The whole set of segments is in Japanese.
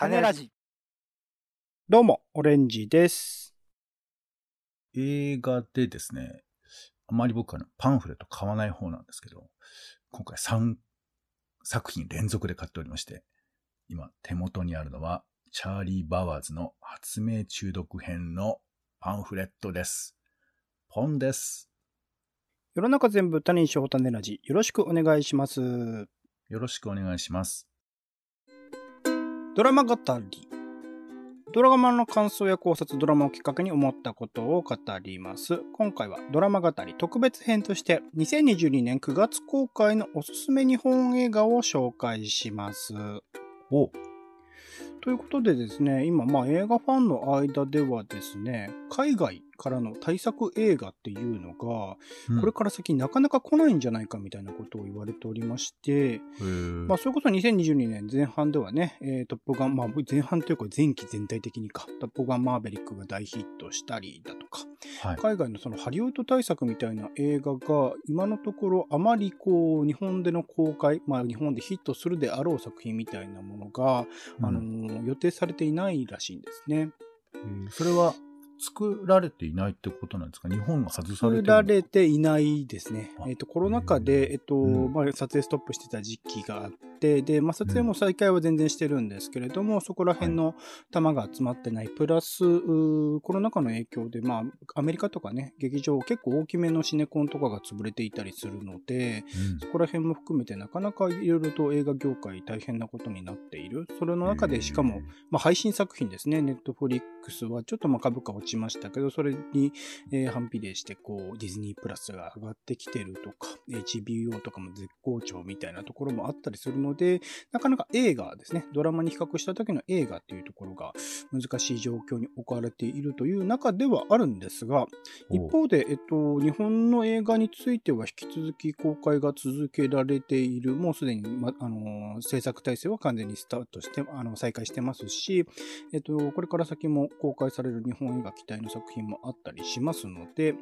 種ラジ。どうも、オレンジです。映画でですね、あまり僕はパンフレット買わない方なんですけど、今回3作品連続で買っておりまして、今手元にあるのは、チャーリー・バワーズの発明中毒編のパンフレットです。ポンです。世の中全部種にしよう種ラジ。よろしくお願いします。よろしくお願いします。ドラマ語り。ドラマの感想や考察、ドラマをきっかけに思ったことを語ります。今回はドラマ語り特別編として2022年9月公開のおすすめ日本映画を紹介します。おということでですね、今、まあ映画ファンの間ではですね、海外からの対策映画っていうのが、これから先なかなか来ないんじゃないかみたいなことを言われておりまして、まあ、それこそ2022年前半ではね、えートップガン、まあ、前半というか前期全体的にか、トップガンマーベリックが大ヒットしたりだとか、はい。海外のそのハリウッド対策みたいな映画が今のところあまりこう日本での公開、まあ日本でヒットするであろう作品みたいなものが、うん。あのー予定されていないらしいんですね。えーそれは作られていないってことなんですか？日本が外されてる作られていないですね。あ。えっ、と、コロナ禍で、えっ、と、うん。まあ、撮影ストップしてた時期があって、で、まあ、撮影も再開は全然してるんですけれども、そこら辺の玉が集まってない、プラス、コロナ禍の影響で、まあ、アメリカとかね、劇場結構大きめのシネコンとかが潰れていたりするので、うん。そこら辺も含めてなかなかいろいろと映画業界大変なことになっている。それの中でしかも、まあ、配信作品ですね。ネットフリッはちょっとまあ株価落ちましたけど、それに、えー反比例して、こう、ディズニープラスが上がってきてるとか、HBO とかも絶好調みたいなところもあったりするので、なかなか映画ですね、ドラマに比較した時の映画っていうところが難しい状況に置かれているという中ではあるんですが、一方で、えっと、日本の映画については引き続き公開が続けられている、もうすでに、ま、あの、制作体制は完全にスタートして、あの、再開してますし、えっと、これから先も公開される日本映画期待の作品もあったりしますので、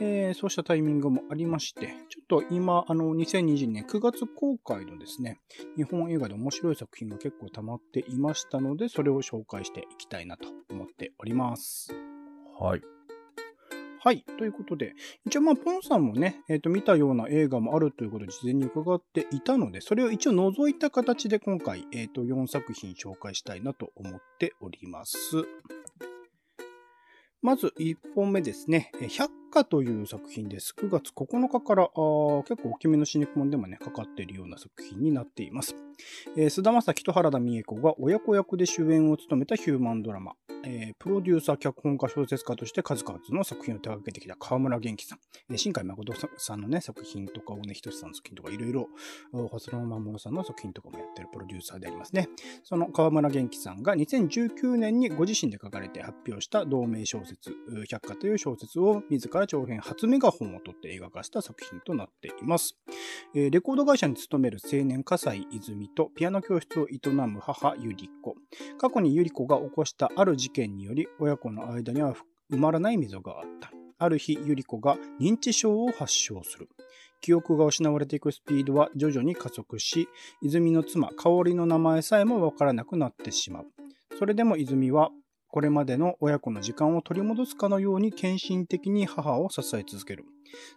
えーそうしたタイミングもありまして、ちょっと今、あの、2022年9月公開のですね、日本映画で面白い作品が結構溜まっていましたので、それを紹介していきたいなと思っております。はい。はい。ということで、一応まあ、ポンさんもね、えっ、と、見たような映画もあるということで、事前に伺っていたので、それを一応除いた形で今回、えっ、と、4作品紹介したいなと思っております。まず1本目ですね。100カという作品です。9月9日から、結構大きめの新肉ンでもね、かかっているような作品になっています。えー、菅田将暉と原田美恵子が親子役で主演を務めたヒューマンドラマ、えー、プロデューサー、脚本家、小説家として数々の作品を手掛けてきた河村元気さん、えー、新海誠さんのね、作品とか、尾根仁さんの作品とか、いろいろ、細野守さんの作品とかもやってるプロデューサーでありますね。その河村元気さんが2019年にご自身で書かれて発表した同名小説、百科という小説を自ら長編初メガホンを取って映画化した作品となっています。えーレコード会社に勤める青年笠井泉とピアノ教室を営む母ゆり子。過去にゆり子が起こしたある事件により親子の間には埋まらない溝があった。ある日、ゆり子が認知症を発症する。記憶が失われていくスピードは徐々に加速し、泉の妻、香織の名前さえもわからなくなってしまう。それでも泉は、これまでの親子の時間を取り戻すかのように献身的に母を支え続ける。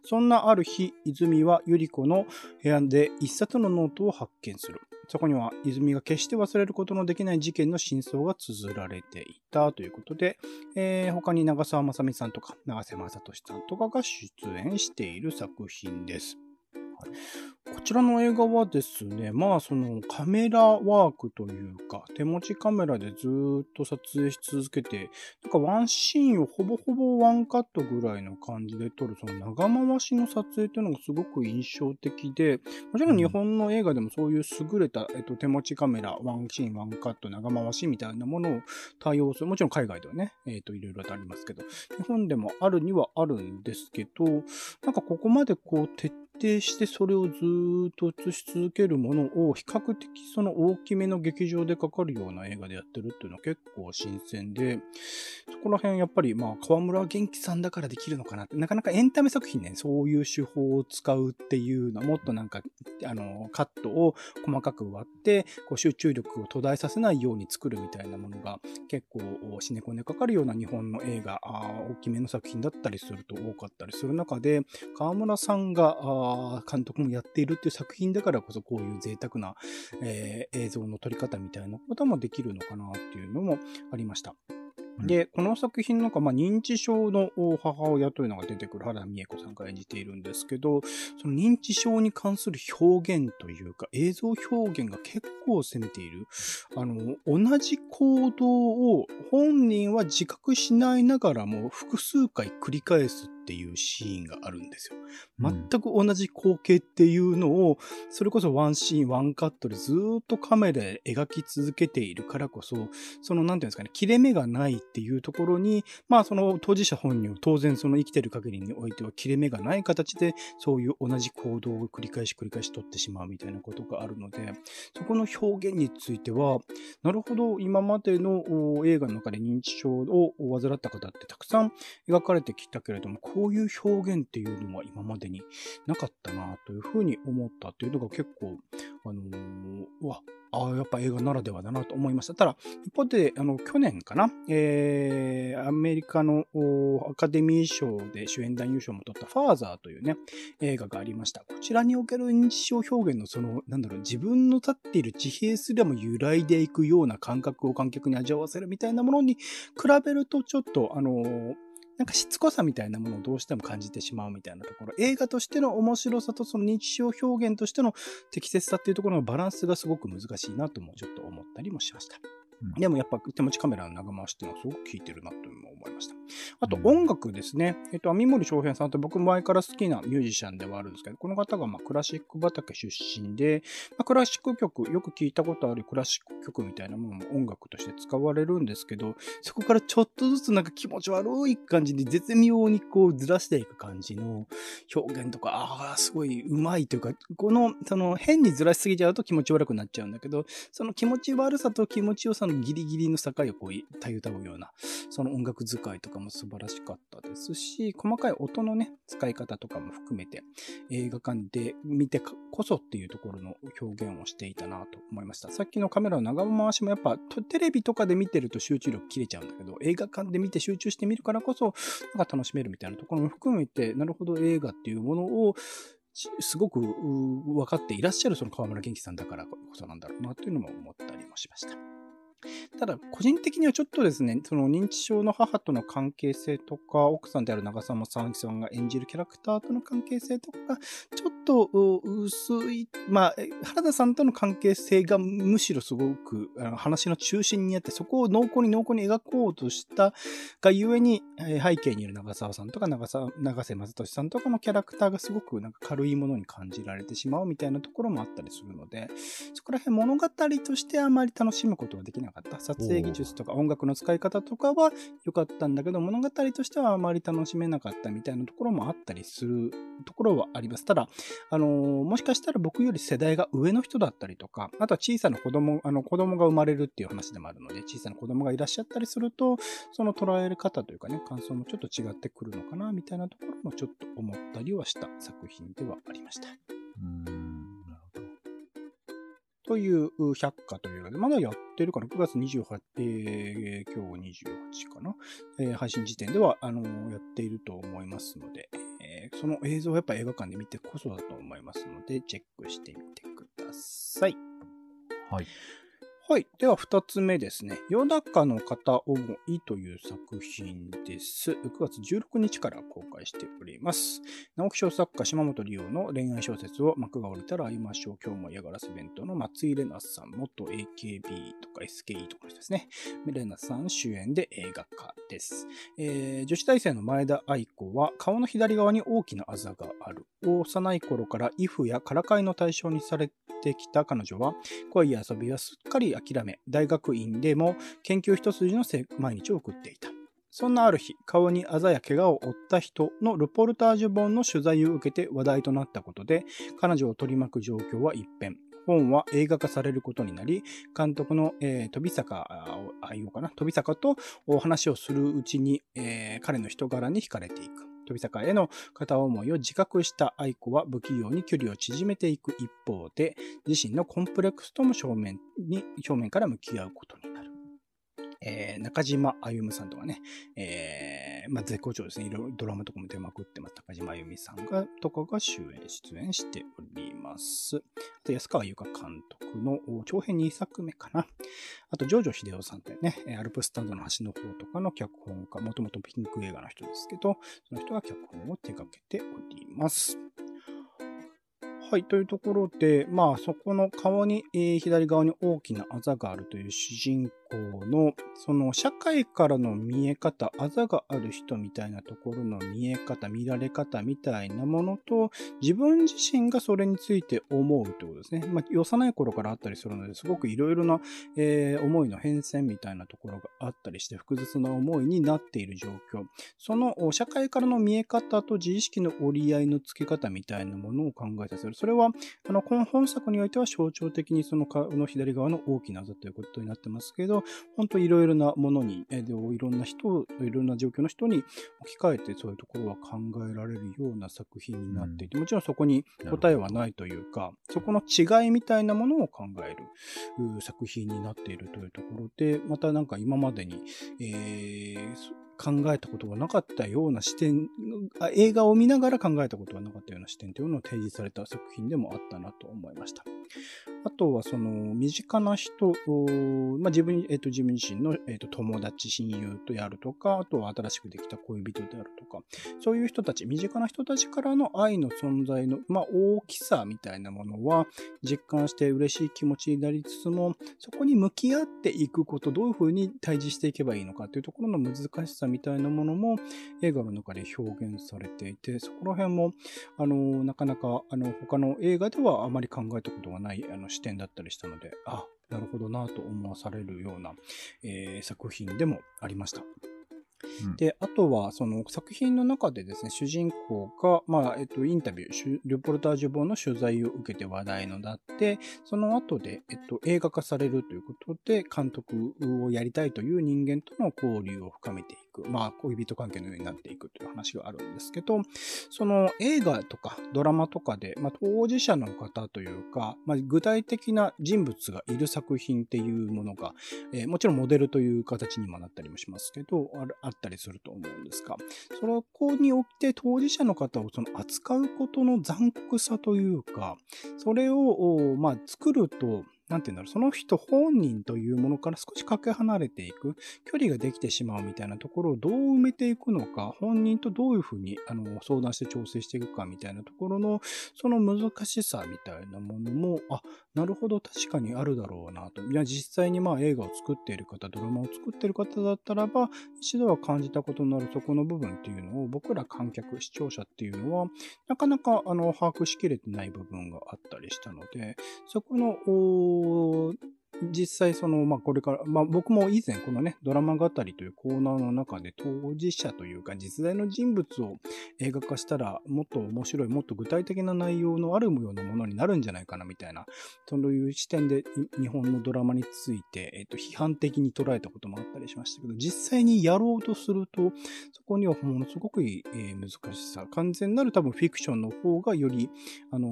そんなある日、泉はゆり子の部屋で一冊のノートを発見する。そこには泉が決して忘れることのできない事件の真相が綴られていたということで、えー他に長澤まさみさんとか長瀬正俊さんとかが出演している作品です。こちらの映画はですね、まあそのカメラワークというか、手持ちカメラでずーっと撮影し続けて、なんかワンシーンをほぼほぼワンカットぐらいの感じで撮る、その長回しの撮影というのがすごく印象的で、もちろん日本の映画でもそういう優れた、えっと、手持ちカメラ、ワンシーン、ワンカット、長回しみたいなものを対応する。もちろん海外ではね、えっと、いろいろとありますけど、日本でもあるにはあるんですけど、なんかここまでこう徹定してそれをずっと映し続けるものを比較的その大きめの劇場でかかるような映画でやってるっていうのは結構新鮮で、そこら辺やっぱりまあ河村元気さんだからできるのかなって、なかなかエンタメ作品ね、そういう手法を使うっていうのはもっとなんか、あの、カットを細かく割って、こう集中力を途絶えさせないように作るみたいなものが結構シネコンでかかるような日本の映画、大きめの作品だったりすると多かったりする中で、河村さんが監督もやっているっていう作品だからこそこういう贅沢な、えー、映像の撮り方みたいなこともできるのかなっていうのもありました。で、この作品なんか、まあ、認知症の母親というのが出てくる原田美恵子さんが演じているんですけど、その認知症に関する表現というか、映像表現が結構攻めている。あの、同じ行動を本人は自覚しないながらも複数回繰り返すっていうシーンがあるんですよ。全く同じ光景っていうのを、それこそワンシーン、ワンカットでずっとカメラで描き続けているからこそ、その、なんていうんですかね、切れ目がないっていうところに、まあ、その当事者本人を当然その生きてる限りにおいては切れ目がない形で、そういう同じ行動を繰り返し繰り返し取ってしまうみたいなことがあるので、そこの表現については、なるほど、今までの映画の中で認知症を患った方ってたくさん描かれてきたけれども、ここういう表現っていうのは今までになかったなというふうに思ったっていうのが結構、あのー、うわ、ああ、やっぱ映画ならではだなと思いました。ただ、一方で、あの、去年かな、えー、アメリカのアカデミー賞で主演男優賞も取ったファーザーというね、映画がありました。こちらにおける認知症表現のその、なんだろう、自分の立っている地平すらも揺らいでいくような感覚を観客に味わわせるみたいなものに比べると、ちょっと、あのー、なんかしつこさみたいなものをどうしても感じてしまうみたいなところ、映画としての面白さとその日常表現としての適切さっていうところのバランスがすごく難しいなともちょっと思ったりもしました。でもやっぱ手持ちカメラの長回しっていうのはすごく効いてるなと思いました。あと音楽ですね。えっと、網森翔平さんって僕前から好きなミュージシャンではあるんですけど、この方がまあクラシック畑出身で、まあ、クラシック曲、よく聞いたことあるクラシック曲みたいなものも音楽として使われるんですけど、そこからちょっとずつなんか気持ち悪い感じに絶妙にこうずらしていく感じの表現とか、ああ、すごい上手いというか、この、その変にずらしすぎちゃうと気持ち悪くなっちゃうんだけど、その気持ち悪さと気持ちよさのギリギリの境をこう、たゆたうような、その音楽使いとかも素晴らしかったですし、細かい音のね、使い方とかも含めて、映画館で見てこそっていうところの表現をしていたなと思いました。さっきのカメラの長回しもやっぱ、テレビとかで見てると集中力切れちゃうんだけど、映画館で見て集中してみるからこそ、なんか楽しめるみたいなところも含めて、なるほど映画っていうものを、すごく分かっていらっしゃるその河村元気さんだからこそなんだろうなというのも思ったりもしました。ただ、個人的にはちょっとですね、その認知症の母との関係性とか、奥さんである長澤さみさんが演じるキャラクターとの関係性とか、ちょっと薄い、まあ、原田さんとの関係性がむしろすごく話の中心にあって、そこを濃厚に濃厚に描こうとしたがゆえに、背景にいる長澤さんとか長澤長瀬正俊さんとかのキャラクターがすごくなんか軽いものに感じられてしまうみたいなところもあったりするので、そこら辺物語としてあまり楽しむことができなかった。撮影技術とか音楽の使い方とかは良かったんだけど、物語としてはあまり楽しめなかったみたいなところもあったりするところはあります。ただ、あのー、もしかしたら僕より世代が上の人だったりとか、あとは小さな子供、あの子供が生まれるっていう話でもあるので、小さな子供がいらっしゃったりすると、その捉える方というかね、感想もちょっと違ってくるのかな、みたいなところもちょっと思ったりはした作品ではありました。という百科というので、まだやってるかな ?9 月28、えー、今日28かな、えー、配信時点では、あのー、やっていると思いますので、その映像はやっぱ映画館で見てこそだと思いますので、チェックしてみてください。はい。はい。では、二つ目ですね。夜中の片思いという作品です。9月16日から公開しております。直木賞作家島本理央の恋愛小説を幕が降りたら会いましょう。今日も嫌がらせ弁当の松井玲奈さん、元 AKB とか SKE とかですね。玲奈さん主演で映画化です。えー、女子大生の前田愛子は顔の左側に大きなあざがある。幼い頃からイフやからかいの対象にされてきた彼女は、恋や遊びはすっかり諦め、大学院でも研究一筋の毎日を送っていた。そんなある日、顔にあざや怪我を負った人のルポルタージュ本の取材を受けて話題となったことで、彼女を取り巻く状況は一変。本は映画化されることになり、監督の、えー、飛坂、あ、言おうかな、飛坂とお話をするうちに、えー、彼の人柄に惹かれていく。飛坂への片思いを自覚した愛子は不器用に距離を縮めていく一方で、自身のコンプレックスとも正面に、正面から向き合うことに。えー、中島あゆむさんとかね、えー、まあ、絶好調ですね。いろいろドラマとかも出まくってます。中島あゆみさんが、とかが主演、出演しております。あと、安川優香監督の長編2作目かな。あと、ジョジョ秀夫さんってね、アルプスタンドの端の方とかの脚本家、もともとピンク映画の人ですけど、その人が脚本を手掛けております。はい、というところで、まあ、そこの顔に、えー、左側に大きなあざがあるという主人公の、その社会からの見え方、あざがある人みたいなところの見え方、見られ方みたいなものと、自分自身がそれについて思うということですね。まあ、幼い頃からあったりするので、すごくいろいろな、えー、思いの変遷みたいなところがあったりして、複雑な思いになっている状況。その社会からの見え方と自意識の折り合いのつけ方みたいなものを考えさせる。それは、あの、この本作においては象徴的にその顔の左側の大きなあざということになってますけど、本当いろいろなものに、えでいろんな人、いろんな状況の人に置き換えてそういうところは考えられるような作品になっていて、うん、もちろんそこに答えはないというか、そこの違いみたいなものを考える作品になっているというところで、またなんか今までに、えー考えたことがなかったような視点、映画を見ながら考えたことがなかったような視点というのを提示された作品でもあったなと思いました。あとは、その、身近な人、まあ、自分、えっ、ー、と、自分自身の、えっ、ー、と、友達、親友とやるとか、あとは新しくできた恋人であるとか、そういう人たち、身近な人たちからの愛の存在の、まあ、大きさみたいなものは、実感して嬉しい気持ちになりつつも、そこに向き合っていくこと、どういうふうに対峙していけばいいのかというところの難しさみたいなものも、映画の中で表現されていて、そこら辺も、あの、なかなか、あの、他の映画ではあまり考えたことがない、あの、視点だったりしたので、あ、なるほどなと思わされるような、えー、作品でもありました。で、あとは、その作品の中でですね、主人公が、まあ、えっと、インタビュー、ルポルタージュ本の取材を受けて話題のだって、その後で、えっと、映画化されるということで、監督をやりたいという人間との交流を深めていく、まあ、恋人関係のようになっていくという話があるんですけど、その映画とかドラマとかで、まあ、当事者の方というか、まあ、具体的な人物がいる作品っていうものが、えー、もちろんモデルという形にもなったりもしますけど、あったりすると思うんですが、そこにおいて当事者の方をその扱うことの残酷さというか、それを、まあ、作ると、なんて言うんだろう、その人本人というものから少しかけ離れていく、距離ができてしまうみたいなところをどう埋めていくのか、本人とどういうふうにあの相談して調整していくかみたいなところの、その難しさみたいなものも、あ、なるほど、確かにあるだろうなと。いや、実際にまあ映画を作っている方、ドラマを作っている方だったらば、一度は感じたことのあるそこの部分っていうのを、僕ら観客、視聴者っていうのは、なかなかあの把握しきれてない部分があったりしたので、そこの、こう実際その、まあ、これから、まあ、僕も以前このね、ドラマ語りというコーナーの中で当事者というか実在の人物を映画化したらもっと面白い、もっと具体的な内容のあるようなものになるんじゃないかなみたいな、そういう視点で日本のドラマについて、えっ、と、批判的に捉えたこともあったりしましたけど、実際にやろうとすると、そこにはものすごく、え、難しさ、完全なる多分フィクションの方がより、あの、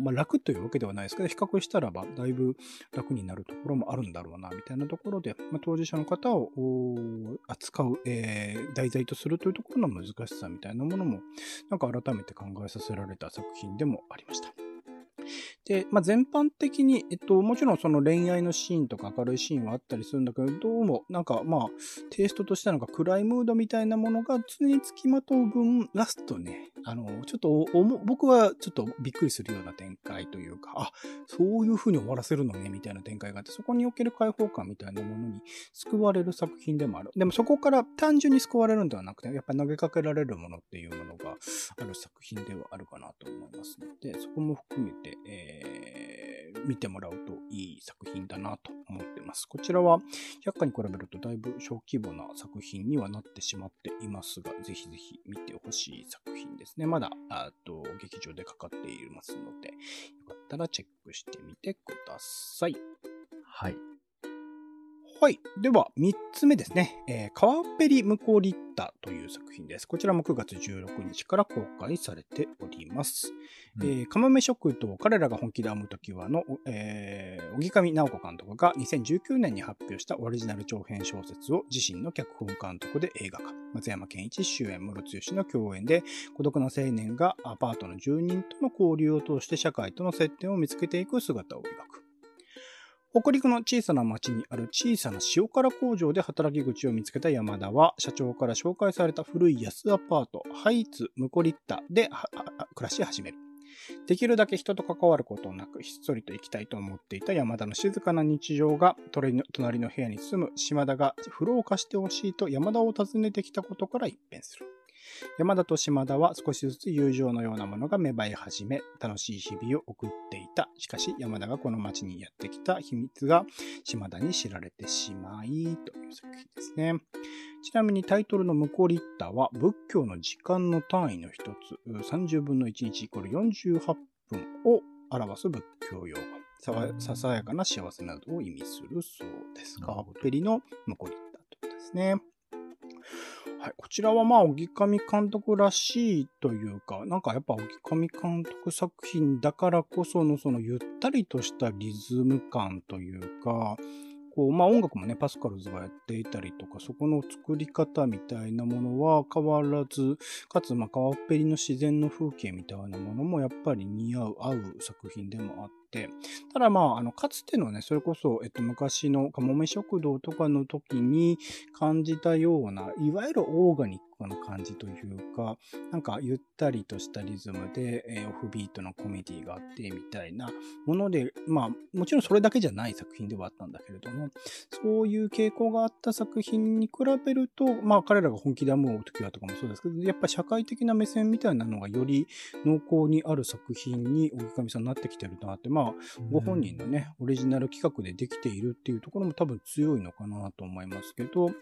まあ、楽というわけではないですけど、比較したらばだいぶ楽になるところもあるんだろうな、みたいなところで、まあ、当事者の方を扱う、えー、題材とするというところの難しさみたいなものも、なんか改めて考えさせられた作品でもありました。で、まあ、全般的に、えっと、もちろんその恋愛のシーンとか明るいシーンはあったりするんだけど、どうも、なんかまあ、テイストとしてなんか暗いムードみたいなものが常につきまとう分、ラストね、あの、ちょっと僕はちょっとびっくりするような展開というか、あ、そういう風に終わらせるのね、みたいな展開があって、そこにおける解放感みたいなものに救われる作品でもある。でもそこから単純に救われるんではなくて、やっぱり投げかけられるものっていうものがある作品ではあるかなと思いますので、そこも含めて、えーえー、見てもらうといい作品だなと思ってます。こちらは百科に比べるとだいぶ小規模な作品にはなってしまっていますが、ぜひぜひ見てほしい作品ですね。まだ、あと、劇場でかかっていますので、よかったらチェックしてみてください。はい。はい。では、3つ目ですね。えー、川っぺり向こうリッタという作品です。こちらも9月16日から公開されております。うん、えー、かまめ食堂、彼らが本気で編むときはの、えー、荻上直子監督が2019年に発表したオリジナル長編小説を自身の脚本監督で映画化。松山健一主演、室剛の共演で、孤独な青年がアパートの住人との交流を通して社会との接点を見つけていく姿を描く。北陸の小さな町にある小さな塩辛工場で働き口を見つけた山田は、社長から紹介された古い安アパート、ハイツ・ムコリッタで暮らし始める。できるだけ人と関わることなく、ひっそりと生きたいと思っていた山田の静かな日常が、隣の部屋に住む島田が風呂を貸してほしいと山田を訪ねてきたことから一変する。山田と島田は少しずつ友情のようなものが芽生え始め、楽しい日々を送っていた。しかし、山田がこの町にやってきた秘密が島田に知られてしまい、という作品ですね。ちなみにタイトルのムコリッタは仏教の時間の単位の一つ、30分の1日イコール48分を表す仏教用語。ささやかな幸せなどを意味するそうです。カーブペリのムコリッタということですね。はい、こちらはまあ、荻上監督らしいというか、なんかやっぱ荻上監督作品だからこそのそのゆったりとしたリズム感というか、こう、まあ音楽もね、パスカルズがやっていたりとか、そこの作り方みたいなものは変わらず、かつ、まあ川っぺりの自然の風景みたいなものもやっぱり似合う、合う作品でもあって、ただまあ、あの、かつてのね、それこそ、えっと、昔のかもめ食堂とかの時に感じたような、いわゆるオーガニックこの感じというか、なんかゆったりとしたリズムで、えー、オフビートのコメディがあってみたいなもので、まあもちろんそれだけじゃない作品ではあったんだけれども、そういう傾向があった作品に比べると、まあ彼らが本気で編む時はとかもそうですけど、やっぱ社会的な目線みたいなのがより濃厚にある作品に荻上さんになってきてるなって、まあご本人のね、オリジナル企画でできているっていうところも多分強いのかなと思いますけど、そ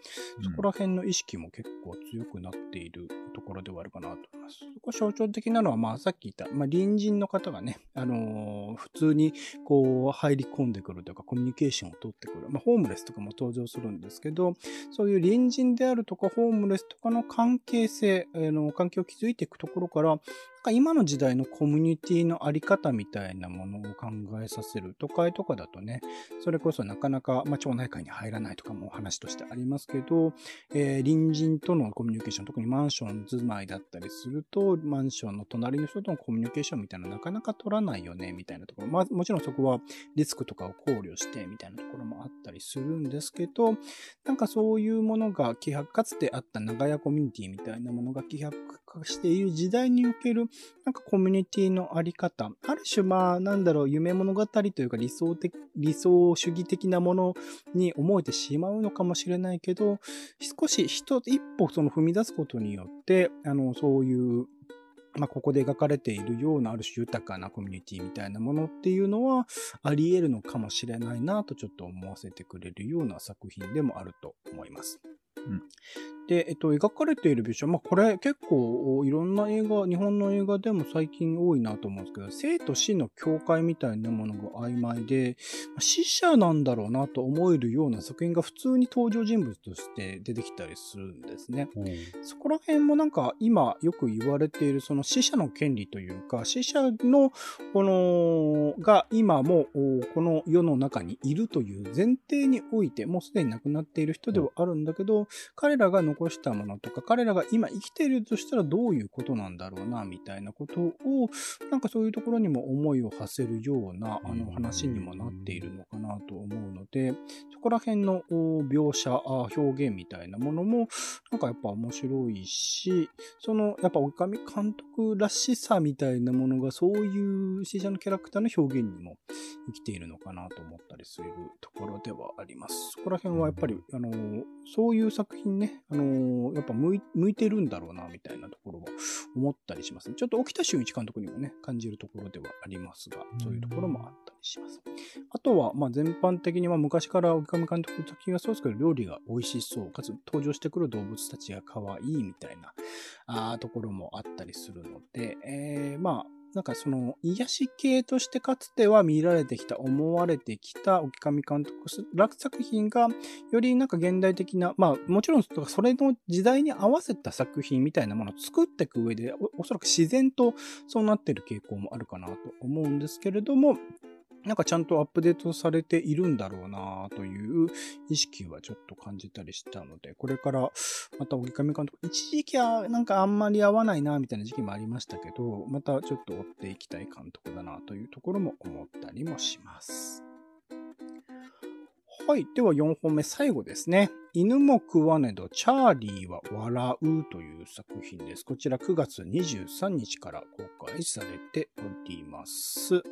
こら辺の意識も結構強くななっているところではあるかなと思います。そこ象徴的なのは、まあ、さっき言った、まあ、隣人の方がね、あのー、普通にこう入り込んでくるというか、コミュニケーションを取ってくる。まあ、ホームレスとかも登場するんですけど、そういう隣人であるとか、ホームレスとかの関係性、えー、の関係を築いていくところから、か今の時代のコミュニティのあり方みたいなものを考えさせる。都会とかだとね、それこそなかなか、まあ、町内会に入らないとかも話としてありますけど、えー、隣人とのコミュニケーション、特にマンション住まいだったりすると、マンションの隣の人とのコミュニケーションみたいななかなか取らないよね、みたいなところ。まあ、もちろんそこはリスクとかを考慮して、みたいなところもあったりするんですけど、なんかそういうものが希薄、かつてあった長屋コミュニティみたいなものが希薄化している時代におけるなんかコミュニティのあり方、ある種まあ、なんだろう、夢物語というか理想的、理想主義的なものに思えてしまうのかもしれないけど、少し一一歩その踏み出すことによって、あの、そういうまあ、ここで描かれているようなある種豊かなコミュニティみたいなものっていうのはあり得るのかもしれないなとちょっと思わせてくれるような作品でもあると思います。うん、で、えっと、描かれている描写、まあ、これ結構いろんな映画、日本の映画でも最近多いなと思うんですけど、生と死の境界みたいなものが曖昧で、死者なんだろうなと思えるような作品が普通に登場人物として出てきたりするんですね。うん、そこら辺もなんか今よく言われているその死者の権利というか、死者の、この、が今もこの世の中にいるという前提において、もうすでに亡くなっている人ではあるんだけど、彼らが残したものとか、彼らが今生きているとしたらどういうことなんだろうな、みたいなことを、なんかそういうところにも思いを馳せるような、あの話にもなっているのかなと思うので、そこら辺の描写、表現みたいなものも、なんかやっぱ面白いし、その、やっぱ、おかみ監督らしさみたいなものが、そういう死者のキャラクターの表現にも生きているのかなと思ったりするところではあります。そこら辺はやっぱり、あの、そういう作品ね、あの、やっぱ向い向いてるんだろうな、みたいなところを思ったりします、ね。ちょっと沖田俊一監督にもね、感じるところではありますが、そういうところもあったりします。あとは、まあ、全般的に、まあ、昔から沖上監督の作品はそうですけど、料理が美味しそう、かつ登場してくる動物たちが可愛いみたいなあところもあったりするので、えー、まあ、なんかその癒し系としてかつては見られてきた、思われてきた沖上監督作品が、よりなんか現代的な、まあもちろんそれの時代に合わせた作品みたいなものを作っていく上でお、おそらく自然とそうなってる傾向もあるかなと思うんですけれども、なんかちゃんとアップデートされているんだろうなという意識はちょっと感じたりしたので、これからまた荻上監督、一時期はなんかあんまり合わないなみたいな時期もありましたけど、またちょっと追っていきたい監督だなというところも思ったりもします。はい。では4本目、最後ですね。犬も食わねど、チャーリーは笑うという作品です。こちら9月23日から公開されております。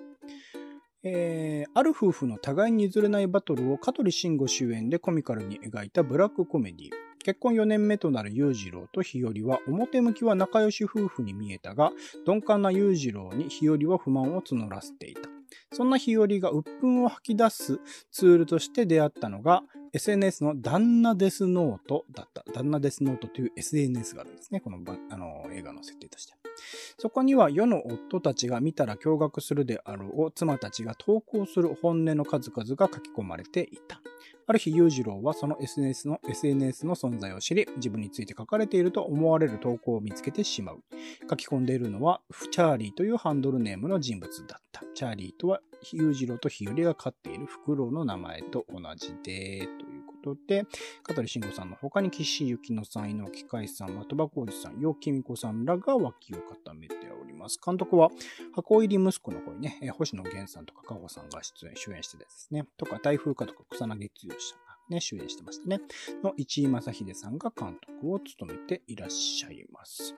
えー、ある夫婦の互いに譲れないバトルを香取慎吾主演でコミカルに描いたブラックコメディ。結婚4年目となる裕次郎と日和は表向きは仲良し夫婦に見えたが、鈍感な裕次郎に日和は不満を募らせていた。そんな日和が鬱憤を吐き出すツールとして出会ったのが、SNS の旦那デスノートだった。旦那デスノートという SNS があるんですね。このあの映画の設定として。そこには世の夫たちが見たら驚愕するであろう妻たちが投稿する本音の数々が書き込まれていた。ある日、裕次郎はその SNS の SNS の存在を知り、自分について書かれていると思われる投稿を見つけてしまう。書き込んでいるのは、フチャーリーというハンドルネームの人物だった。チャーリーとは、裕次郎と日和が飼っているフクロウの名前と同じで、ということで、香取慎吾さんの他に岸由紀乃さん、井上海さん、的場浩二さん、陽木美子さんらが脇を固めております。監督は、箱入り息子の声ね、星野源さんとか加穂さんが出演、主演してですね、とか台風かとか草薙剛さんね、主演してましたね。の市井正秀さんが監督を務めていらっしゃいます。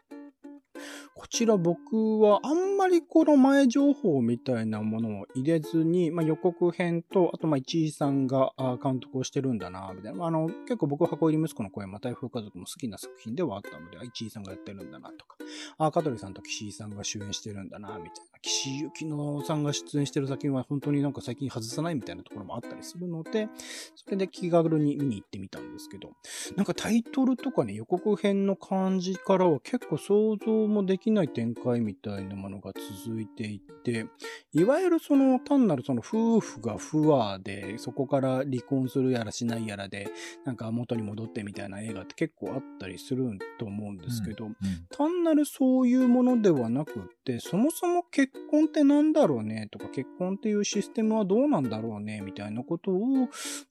こちら僕はあんまりこの前情報みたいなものを入れずに、まあ、予告編と、あとまあ市井さんが監督をしてるんだな、みたいな。あの、結構僕は箱入り息子の声、ま台風家族も好きな作品ではあったので、市井さんがやってるんだなとか、あ、香取さんと岸井さんが主演してるんだな、みたいな。岸由紀乃さんが出演してる作品は本当になんか最近外さないみたいなところもあったりするので、それで気軽に見に行ってみたんですけど、なんかタイトルとかね、予告編の感じからは結構想像もできない展開みたいなものが続いていて、いわゆるその単なるその夫婦が不和で、そこから離婚するやらしないやらで、なんか元に戻ってみたいな映画って結構あったりすると思うんですけど、うんうん、単なるそういうものではなくって、そもそも結結婚って何だろうね？とか、結婚っていうシステムはどうなんだろうね？みたいなことを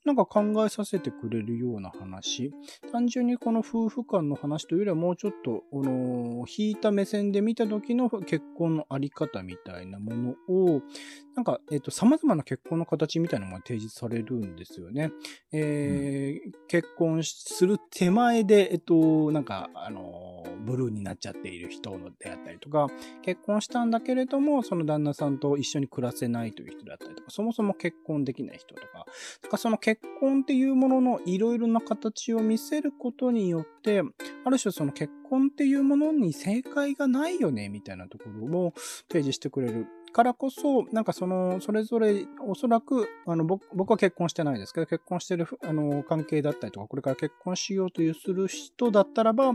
なんか考えさせてくれるような話。単純にこの夫婦間の話というよりはもうちょっと、あの引いた目線で見た時の結婚のあり方みたいなものを、なんか、えっ、と、様々な結婚の形みたいなものが提示されるんですよね。えー、うん、結婚する手前で、えっと、なんか、あの、ブルーになっちゃっている人のであったりとか、結婚したんだけれども、その旦那さんと一緒に暮らせないという人であったりとか、そもそも結婚できない人とか、だからその結婚っていうもののいろいろな形を見せることによって、ある種その結婚っていうものに正解がないよね、みたいなところを提示してくれるからこそ、なんかその、それぞれ、おそらく、あの、僕は結婚してないですけど、結婚してる、あの、関係だったりとか、これから結婚しようというする人だったらば、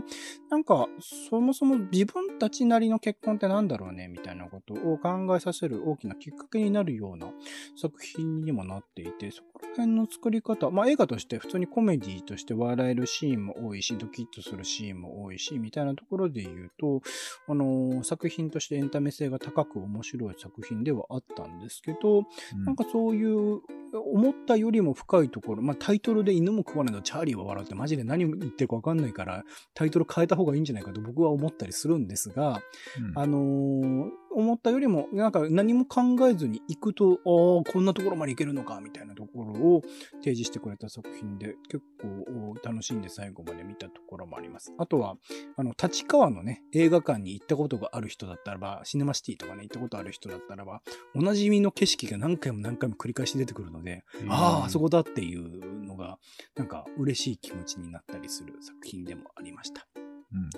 なんか、そもそも自分たちなりの結婚ってなんだろうね、みたいなことを考えさせる大きなきっかけになるような作品にもなっていて、そこら辺の作り方、まあ映画として普通にコメディとして笑えるシーンも多いし、ドキッとするシーンも多いし、みたいなところで言うと、あの、作品としてエンタメ性が高く面白い作作品ではあったんですけど、うん、なんかそういう思ったよりも深いところ、まあタイトルで犬も食わないのチャーリーは笑うってマジで何言ってるかわかんないからタイトル変えた方がいいんじゃないかと僕は思ったりするんですが、うん、あのー、思ったよりも、なんか何も考えずに行くと、ああ、こんなところまで行けるのか、みたいなところを提示してくれた作品で、結構楽しんで最後まで見たところもあります。あとは、あの、立川のね、映画館に行ったことがある人だったらば、シネマシティとかね、行ったことある人だったらば、おなじみの景色が何回も何回も繰り返し出てくるので、ああ、あそこだっていうのが、なんか嬉しい気持ちになったりする作品でもありました。うん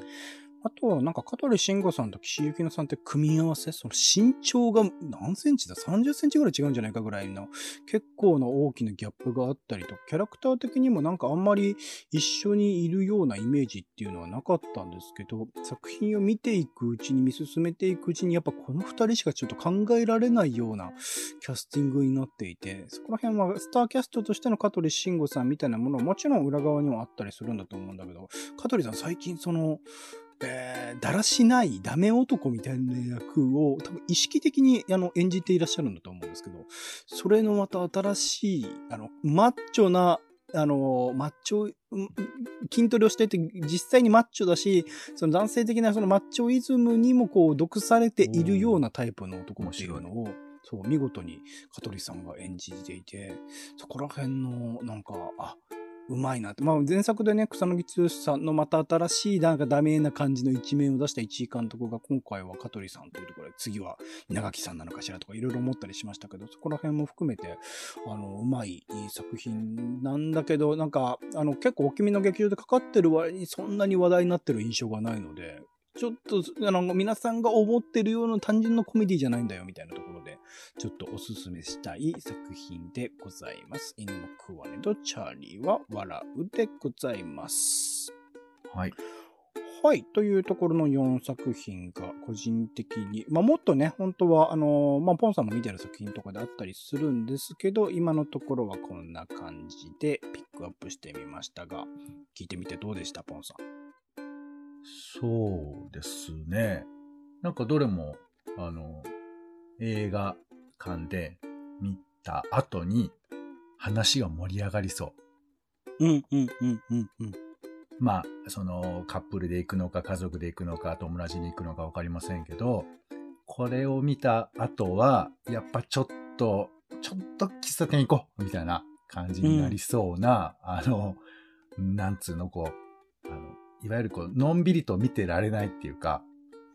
あとは、なんか、香取慎吾さんと岸由紀乃さんって組み合わせその身長が何センチだ ?30 センチぐらい違うんじゃないかぐらいの、結構な大きなギャップがあったりと、キャラクター的にもなんかあんまり一緒にいるようなイメージっていうのはなかったんですけど、作品を見ていくうちに、見進めていくうちに、やっぱこの二人しかちょっと考えられないようなキャスティングになっていて、そこら辺はスターキャストとしての香取慎吾さんみたいなものももちろん裏側にはあったりするんだと思うんだけど、香取さん最近その、えー、だらしないダメ男みたいな役を多分意識的にあの演じていらっしゃるんだと思うんですけど、それのまた新しい、あの、マッチョな、あの、マッチョ、筋トレをしていて実際にマッチョだし、その男性的なそのマッチョイズムにもこう毒されているようなタイプの男っていうのを、そう、見事に香取さんが演じていて、そこら辺の、なんか、あ、うまいなって。まあ前作でね、草薙剛さんのまた新しいなんかダメな感じの一面を出した一位監督が今回は香取さんというところで、次は稲垣さんなのかしらとかいろいろ思ったりしましたけど、そこら辺も含めて、あの、うまい作品なんだけど、なんか、あの、結構お気味の劇場でかかってる割にそんなに話題になってる印象がないので、ちょっと、あの、皆さんが思ってるような単純なコメディじゃないんだよ、みたいなところで、ちょっとおすすめしたい作品でございます。犬のクワネとチャーリーは笑うでございます。はい。はい。というところの4作品が個人的に、まあ、もっとね、本当は、あのー、まあ、ポンさんも見てる作品とかであったりするんですけど、今のところはこんな感じでピックアップしてみましたが、聞いてみてどうでしたポンさん？そうですね。なんかどれも、あの、映画館で見た後に話が盛り上がりそう。うんうんうんうんうん。まあ、そのカップルで行くのか家族で行くのか友達に行くのかわかりませんけど、これを見た後は、やっぱちょっと、ちょっと喫茶店行こうみたいな感じになりそうな、うん、あの、なんつうの、こう、いわゆるこう、のんびりと見てられないっていうか、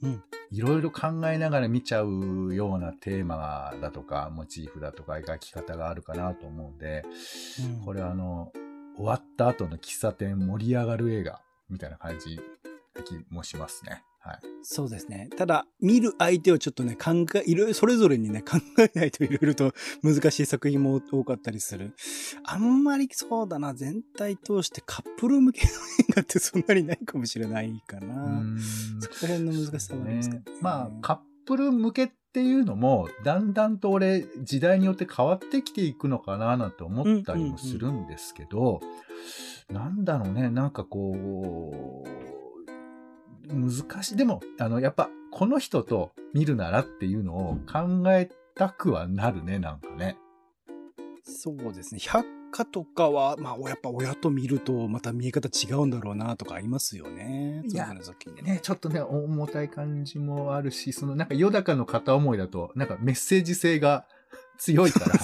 うん。いろいろ考えながら見ちゃうようなテーマだとか、モチーフだとか描き方があるかなと思うんで、うん、これあの、終わった後の喫茶店盛り上がる映画みたいな感じな気もしますね。はい。そうですね。ただ、見る相手をちょっとね、考え、いろいろ、それぞれにね、考えないといろいろと難しい作品も多かったりする。あんまりそうだな、全体通してカップル向けの映画ってそんなにないかもしれないかな。そこら辺の難しさはありますかね。まあ、カップル向けっていうのも、だんだんと俺、時代によって変わってきていくのかななんて思ったりもするんですけど、なんだろうね、なんかこう、難しい。でも、あの、やっぱ、この人と見るならっていうのを考えたくはなるね、なんかね。そうですね。百科とかは、まあ、やっぱ親と見るとまた見え方違うんだろうなとかありますよね。いや、ね、ちょっとね、重たい感じもあるし、そのなんか、よだかの片思いだと、なんかメッセージ性が強いから、ね、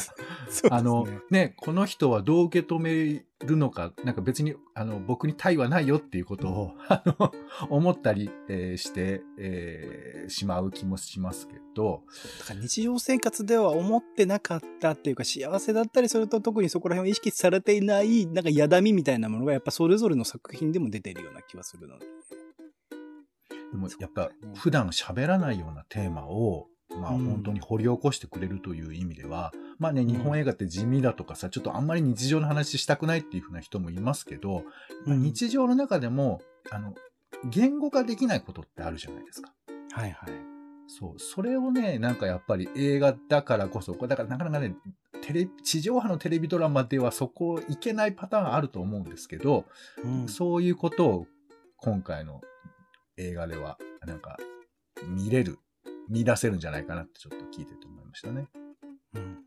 あの、ね、この人はどう受け止めるのか、なんか別に、あの、僕に対はないよっていうことを、あの、思ったり、えー、して、えー、しまう気もしますけど。だから日常生活では思ってなかったっていうか、幸せだったりすると特にそこら辺を意識されていない、なんかやだみみたいなものがやっぱそれぞれの作品でも出てるような気はするので。でもやっぱ普段喋らないようなテーマをまあ本当に掘り起こしてくれるという意味では、うん、まあね、日本映画って地味だとかさ、ちょっとあんまり日常の話したくないっていうふうな人もいますけど、うん、日常の中でも、あの、言語化できないことってあるじゃないですか。はいはい。そう。それをね、なんかやっぱり映画だからこそ、これだからなかなかね、テレ地上波のテレビドラマではそこいけないパターンあると思うんですけど、うん、そういうことを今回の映画では、なんか見れる見出せるんじゃないかなってちょっと聞いてて思いましたね。うん。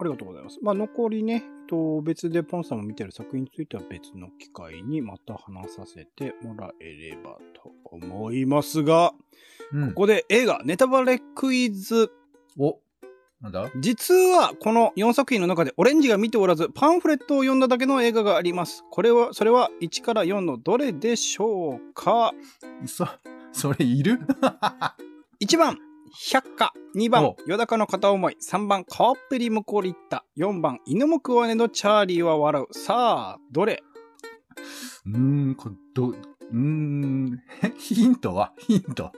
ありがとうございます。まあ、残りね、と別でポンさんも見てる作品については別の機会にまた話させてもらえればと思いますが、うん、ここで映画ネタバレクイズ。おなんだ？実はこの4作品の中でオレンジが見ておらずパンフレットを読んだだけの映画があります。これは、それは1から4のどれでしょうか？そ、それいる？1番、百花。2番、よだかの片思い。3番、川っぺり向こうに行った。4番、犬も食わねのチャーリーは笑う。さあ、どれ？うーん、これ、ど、う？ーん、ヒントは？ヒント。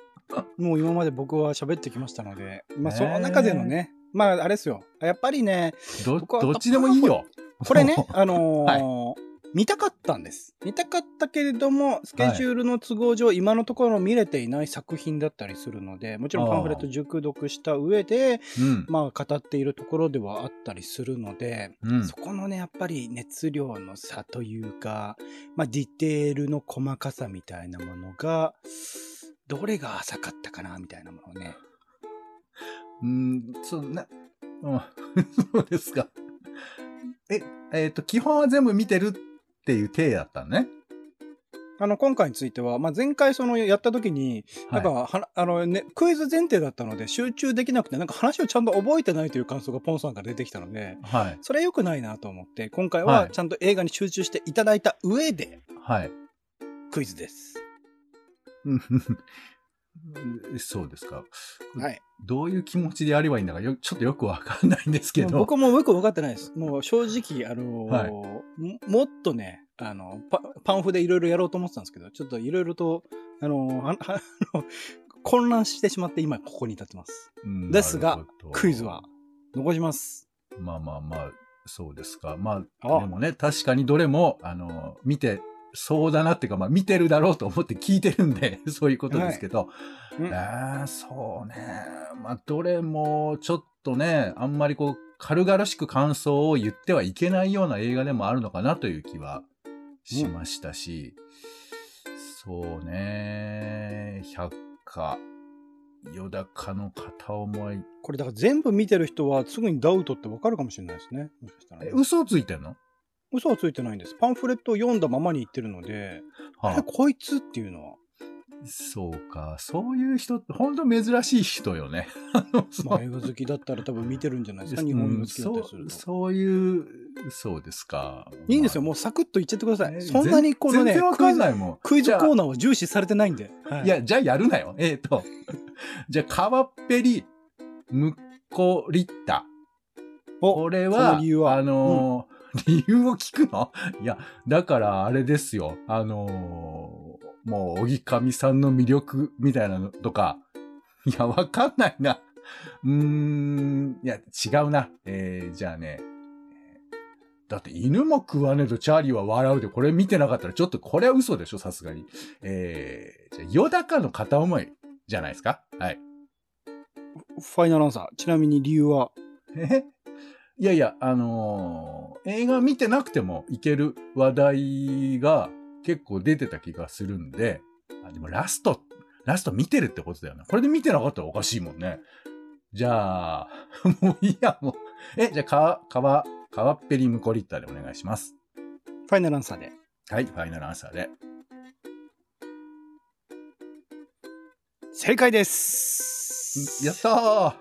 もう今まで僕は喋ってきましたので、まあその中でのね、まああれですよ。やっぱりね、ど、どっちでもいいよ。これね、あのー見たかったんです。見たかったけれども、スケジュールの都合上、今のところ見れていない作品だったりするので、もちろんパンフレット熟読した上で、うん。まあ語っているところではあったりするので、うんそこのね、やっぱり熱量の差というか、まあディテールの細かさみたいなものが、どれが浅かったかな、みたいなものをね。うん、そう、な、うん、そうですか。え、えっ、と、基本は全部見てるっていう体だったのね。あの、今回については、まあ、前回そのやった時に、なんか、ははあのね、クイズ前提だったので集中できなくて、なんか話をちゃんと覚えてないという感想がポンさんから出てきたので、い。はい。それ良くないなと思って、今回ははいちゃんと映画に集中していただいた上で、はい。クイズです。うんそうですか。はい。どういう気持ちでやればいいんだかよ、ちょっとよくわかんないんですけど。僕もよく分かってないです。もう正直、あのーはいももっとね、あの、パパンフでいろいろやろうと思ってたんですけど、ちょっといろいろと、あのーあ あの混乱してしまって今ここに立ってます。うんですがクイズは残します。まあまあまあ、そうですか。まあ、あでもね、確かにどれも、あの、見て、そうだなっていうか、まあ見てるだろうと思って聞いてるんで、そういうことですけど、うん。えーそうね。まあ、どれも、ちょっとね、あんまりこう、軽々しく感想を言ってはいけないような映画でもあるのかなという気はしましたし、そうね、百科、よだかの片思い。これだから全部見てる人はすぐにダウトってわかるかもしれないですね。もしかしたらね、え嘘をついてんの？嘘はついてないんです。パンフレットを読んだままに言ってるので、あはあれこいつっていうのは、そうか。そういう人って、本当珍しい人よね。まあ映画好きだったら多分見てるんじゃないですか。日本映画好きだったりすると。うんそういう、そうですか。いいんですよ。まあもうサクッと言っちゃってください。ねそんなにこのね全然わクイズかんないもん。クイズコーナーは重視されてないんで。はいや、じゃあやるなよ。えっ、と、じゃあ、カワッペリ、ムコリッタ。おこれそは、はあのー 理由を聞くの？いや、だからあれですよ。あのーもう、小木神さんの魅力みたいなのとか、いや、わかんないな。うーん、いや、違うな。えー、じゃあね。だって犬も食わねえとチャーリーは笑うで、これ見てなかったらちょっとこれは嘘でしょ、さすがに。えー、じゃあ、ヨダカの片思いじゃないですか？はい。ファイナルアンサー。ちなみに理由は、え？いやいや、あのー映画見てなくてもいける話題が結構出てた気がするんで、あでもラスト、ラスト見てるってことだよな。これで見てなかったらおかしいもんね。じゃあ、もういいや、もう。え、じゃあ、かわ、かわ、かわっぺりムコリッターでお願いします。ファイナルアンサーで。はい、ファイナルアンサーで。正解です。やったー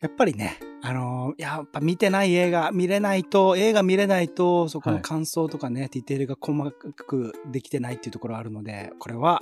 やっぱりね、あのーやっぱ見てない映画、見れないと、映画見れないと、そこのはい感想とかね、ディテールが細かくできてないっていうところあるので、これは、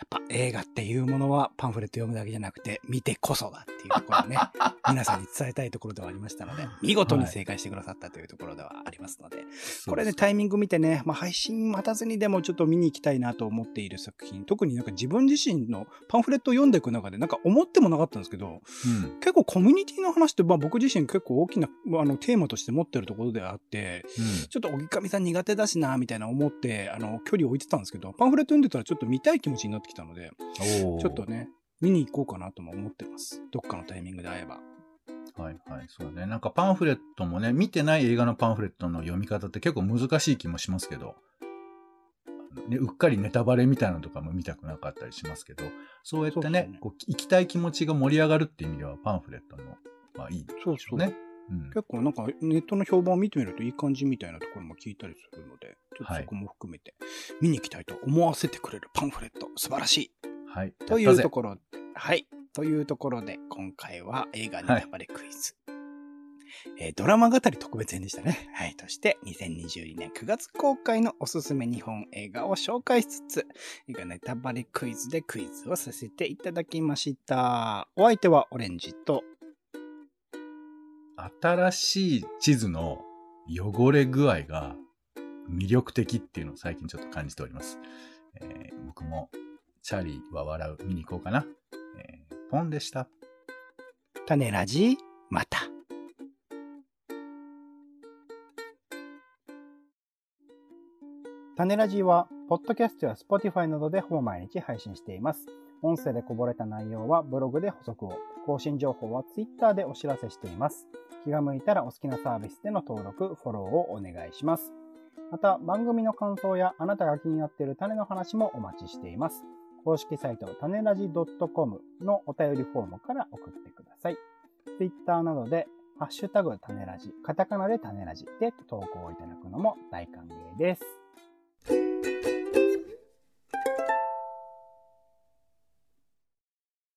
やっぱ映画っていうものはパンフレット読むだけじゃなくて、見てこそだっていうところをね、皆さんに伝えたいところではありましたので、見事に正解してくださったというところではありますので、これね、タイミング見てね、まあ、配信待たずにでもちょっと見に行きたいなと思っている作品、特になんか自分自身のパンフレットを読んでいく中で、なんか思ってもなかったんですけど、うん。結構コミュニティの話って、まあ、僕自身結構大きなまああのテーマとして持ってるところであって、ちょっと荻上さん苦手だしな、みたいな思って、あの、距離を置いてたんですけど、パンフレット読んでたらちょっと見たい気持ちになってきたので、ちょっと。ね、見に行こうかなとも思ってます。どっかのタイミングで会えば。はいはい、そうね。なんかパンフレットもね、見てない映画のパンフレットの読み方って結構難しい気もしますけど、ね、うっかりネタバレみたいなのとかも見たくなかったりしますけど、そうやってね、ねこう行きたい気持ちが盛り上がるっていう意味ではパンフレットも、まあいいですそうそう。ね。うん。結構なんかネットの評判を見てみるといい感じみたいなところも聞いたりするので、ちょっとそこも含めて見に行きたいと思わせてくれるパンフレット、素晴らしい。はい。というところで、はい。というところで、今回は映画ネタバレクイズ。えードラマ語り特別編でしたね。はい。として、2022年9月公開のおすすめ日本映画を紹介しつつ、映画ネタバレクイズでクイズをさせていただきました。お相手はオレンジと、新しい地図の汚れ具合が魅力的っていうのを最近ちょっと感じております。えー僕も、チャーリーは笑う見に行こうかな。えーポンでした。種ラジ、また。種ラジは、ポッドキャストや Spotify などでほぼ毎日配信しています。音声でこぼれた内容はブログで補足を、更新情報は Twitter でお知らせしています。気が向いたらお好きなサービスでの登録、フォローをお願いします。また、番組の感想やあなたが気になっている種の話もお待ちしています。公式サイト、種ラジ .com のお便りフォームから送ってください。Twitter などで、ハッシュタグ種ラジ、カタカナで種ラジで投稿いただくのも大歓迎です。